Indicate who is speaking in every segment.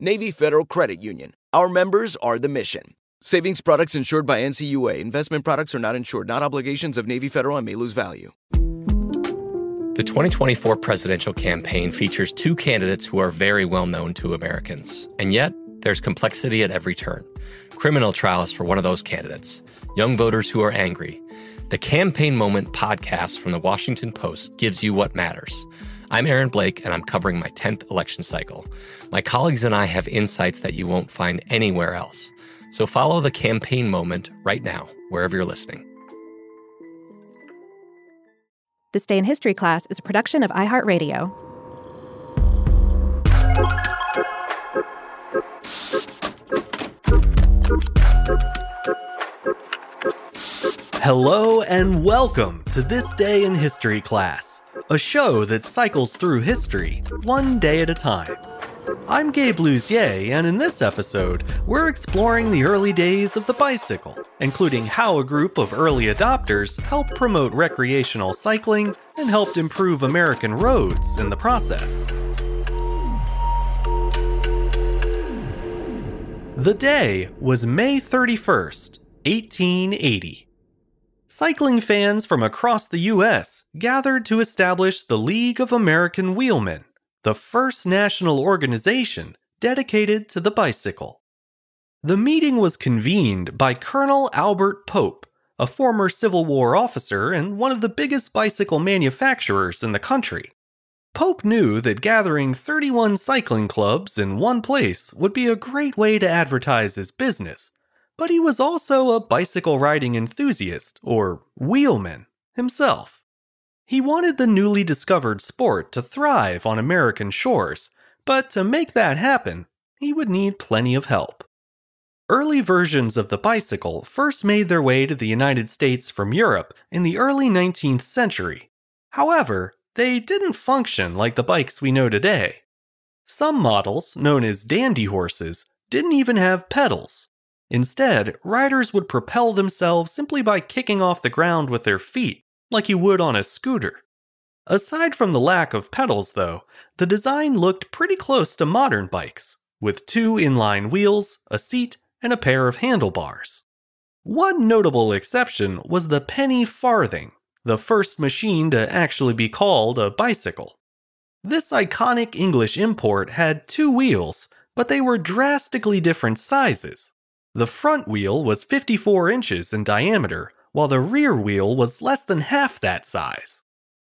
Speaker 1: Navy Federal Credit Union. Our members are the mission. Savings products insured by NCUA. Investment products are not insured, not obligations of Navy Federal and may lose value.
Speaker 2: The 2024 presidential campaign features two candidates who are very well known to Americans. And yet, there's complexity at every turn. Criminal trials for one of those candidates, young voters who are angry. The Campaign Moment podcast from the Washington Post gives you what matters. I'm Aaron Blake, and I'm covering my 10th election cycle. My colleagues and I have insights that you won't find anywhere else. So follow the campaign moment right now, wherever you're listening.
Speaker 3: This Day in History class is a production of iHeartRadio.
Speaker 4: Hello and welcome to This Day in History class, a show that cycles through history one day at a time. I'm Gabe Luzier, and in this episode, we're exploring the early days of the bicycle, including how a group of early adopters helped promote recreational cycling and helped improve American roads in the process. The day was May 31st, 1880. Cycling fans from across the U.S. gathered to establish the League of American Wheelmen, the first national organization dedicated to the bicycle. The meeting was convened by Colonel Albert Pope, a former Civil War officer and one of the biggest bicycle manufacturers in the country. Pope knew that gathering 31 cycling clubs in one place would be a great way to advertise his business, but he was also a bicycle riding enthusiast, or wheelman, himself. He wanted the newly discovered sport to thrive on American shores, but to make that happen, he would need plenty of help. Early versions of the bicycle first made their way to the United States from Europe in the early 19th century. However, they didn't function like the bikes we know today. Some models, known as dandy horses, didn't even have pedals. Instead, riders would propel themselves simply by kicking off the ground with their feet, like you would on a scooter. Aside from the lack of pedals, though, the design looked pretty close to modern bikes, with two inline wheels, a seat, and a pair of handlebars. One notable exception was the penny farthing, the first machine to actually be called a bicycle. This iconic English import had two wheels, but they were drastically different sizes. The front wheel was 54 inches in diameter, while the rear wheel was less than half that size.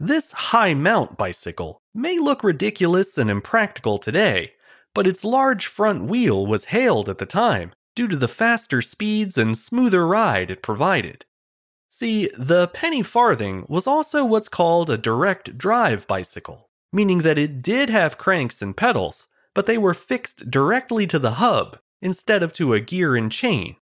Speaker 4: This high mount bicycle may look ridiculous and impractical today, but its large front wheel was hailed at the time due to the faster speeds and smoother ride it provided. See, the penny farthing was also what's called a direct drive bicycle, meaning that it did have cranks and pedals, but they were fixed directly to the hub instead of to a gear and chain.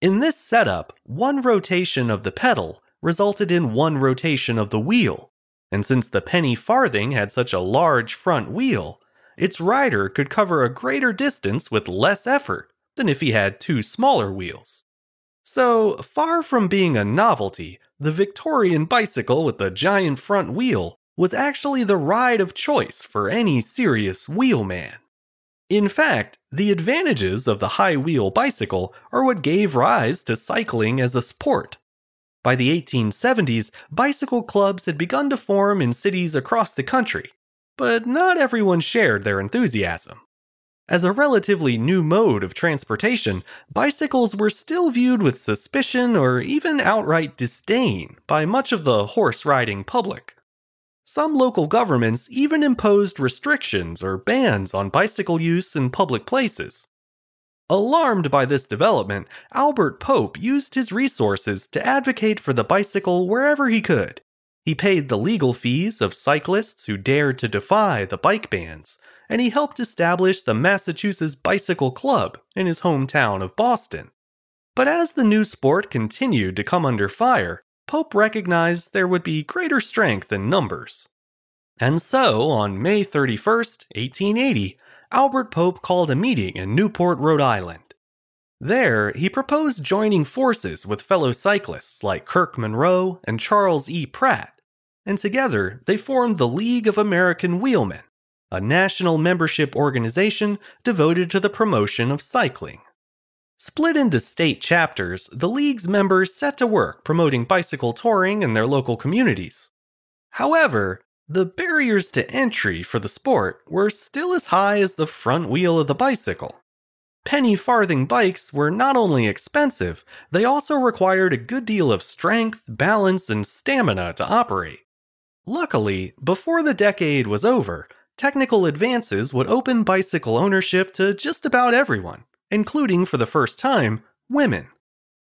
Speaker 4: In this setup, one rotation of the pedal resulted in one rotation of the wheel. And since the penny farthing had such a large front wheel, its rider could cover a greater distance with less effort than if he had two smaller wheels. So, far from being a novelty, the Victorian bicycle with the giant front wheel was actually the ride of choice for any serious wheelman. In fact, the advantages of the high wheel bicycle are what gave rise to cycling as a sport. By the 1870s, bicycle clubs had begun to form in cities across the country, but not everyone shared their enthusiasm. As a relatively new mode of transportation, bicycles were still viewed with suspicion or even outright disdain by much of the horse riding public. Some local governments even imposed restrictions or bans on bicycle use in public places. Alarmed by this development, Albert Pope used his resources to advocate for the bicycle wherever he could. He paid the legal fees of cyclists who dared to defy the bike bans, and he helped establish the Massachusetts Bicycle Club in his hometown of Boston. But as the new sport continued to come under fire, Pope recognized there would be greater strength in numbers. And so, on May 31st, 1880, Albert Pope called a meeting in Newport, Rhode Island. There, he proposed joining forces with fellow cyclists like Kirk Munroe and Charles E. Pratt, and together they formed the League of American Wheelmen, a national membership organization devoted to the promotion of cycling. Split into state chapters, the League's members set to work promoting bicycle touring in their local communities. However, the barriers to entry for the sport were still as high as the front wheel of the bicycle. Penny farthing bikes were not only expensive, they also required a good deal of strength, balance, and stamina to operate. Luckily, before the decade was over, technical advances would open bicycle ownership to just about everyone including for the first time, women.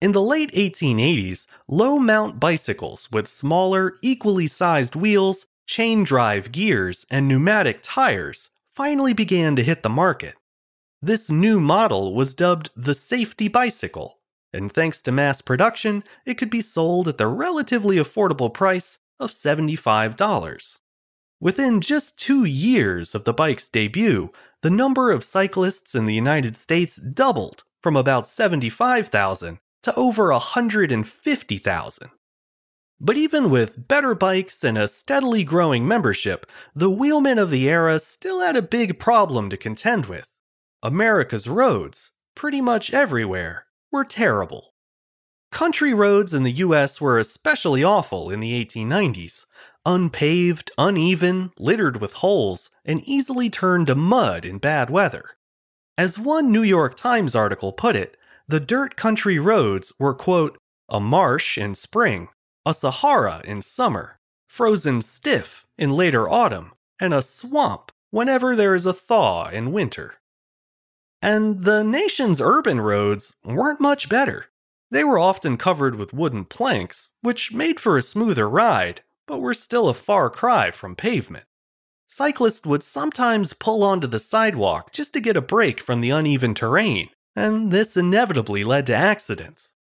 Speaker 4: In the late 1880s, low mount bicycles with smaller, equally sized wheels, chain drive gears, and pneumatic tires finally began to hit the market. This new model was dubbed the safety bicycle, and thanks to mass production, it could be sold at the relatively affordable price of $75. Within just two years of the bike's debut, the number of cyclists in the United States doubled from about 75,000 to over 150,000. But even with better bikes and a steadily growing membership, the wheelmen of the era still had a big problem to contend with. America's roads, pretty much everywhere, were terrible. Country roads in the US were especially awful in the 1890s, unpaved, uneven, littered with holes, and easily turned to mud in bad weather. As one New York Times article put it, the dirt country roads were, quote, a marsh in spring, a Sahara in summer, frozen stiff in later autumn, and a swamp whenever there is a thaw in winter. And the nation's urban roads weren't much better. They were often covered with wooden planks, which made for a smoother ride, but we were still a far cry from pavement. Cyclists would sometimes pull onto the sidewalk just to get a break from the uneven terrain, and this inevitably led to accidents.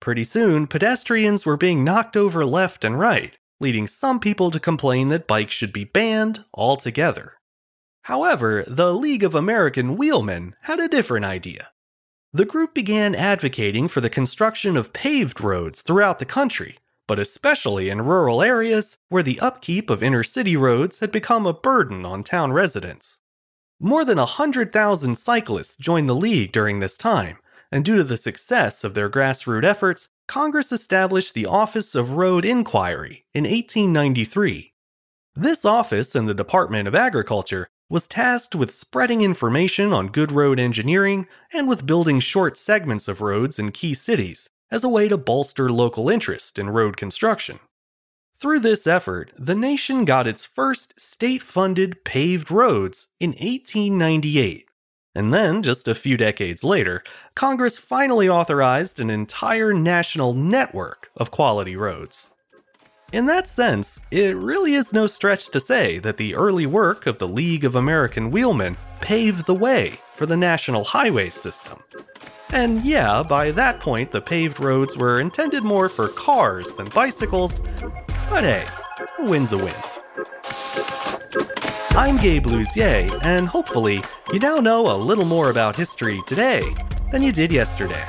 Speaker 4: Pretty soon, pedestrians were being knocked over left and right, leading some people to complain that bikes should be banned altogether. However, the League of American Wheelmen had a different idea. The group began advocating for the construction of paved roads throughout the country but especially in rural areas where the upkeep of inner city roads had become a burden on town residents. More than 100,000 cyclists joined the league during this time, and due to the success of their grassroots efforts, Congress established the Office of Road Inquiry in 1893. This office in the Department of Agriculture was tasked with spreading information on good road engineering and with building short segments of roads in key cities, as a way to bolster local interest in road construction. Through this effort, the nation got its first state funded paved roads in 1898. And then, just a few decades later, Congress finally authorized an entire national network of quality roads. In that sense, it really is no stretch to say that the early work of the League of American Wheelmen paved the way for the national highway system. And yeah, by that point, the paved roads were intended more for cars than bicycles, but hey, a win's a win. I'm Gabe Luzier, and hopefully, you now know a little more about history today than you did yesterday.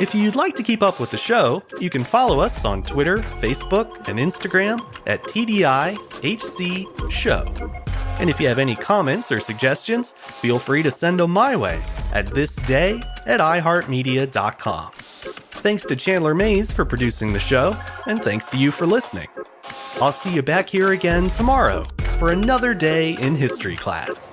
Speaker 4: If you'd like to keep up with the show, you can follow us on Twitter, Facebook, and Instagram at TDIHC Show. And if you have any comments or suggestions, feel free to send them my way at thisday at iHeartMedia.com. Thanks to Chandler Mayes for producing the show, and thanks to you for listening. I'll see you back here again tomorrow for another day in history class.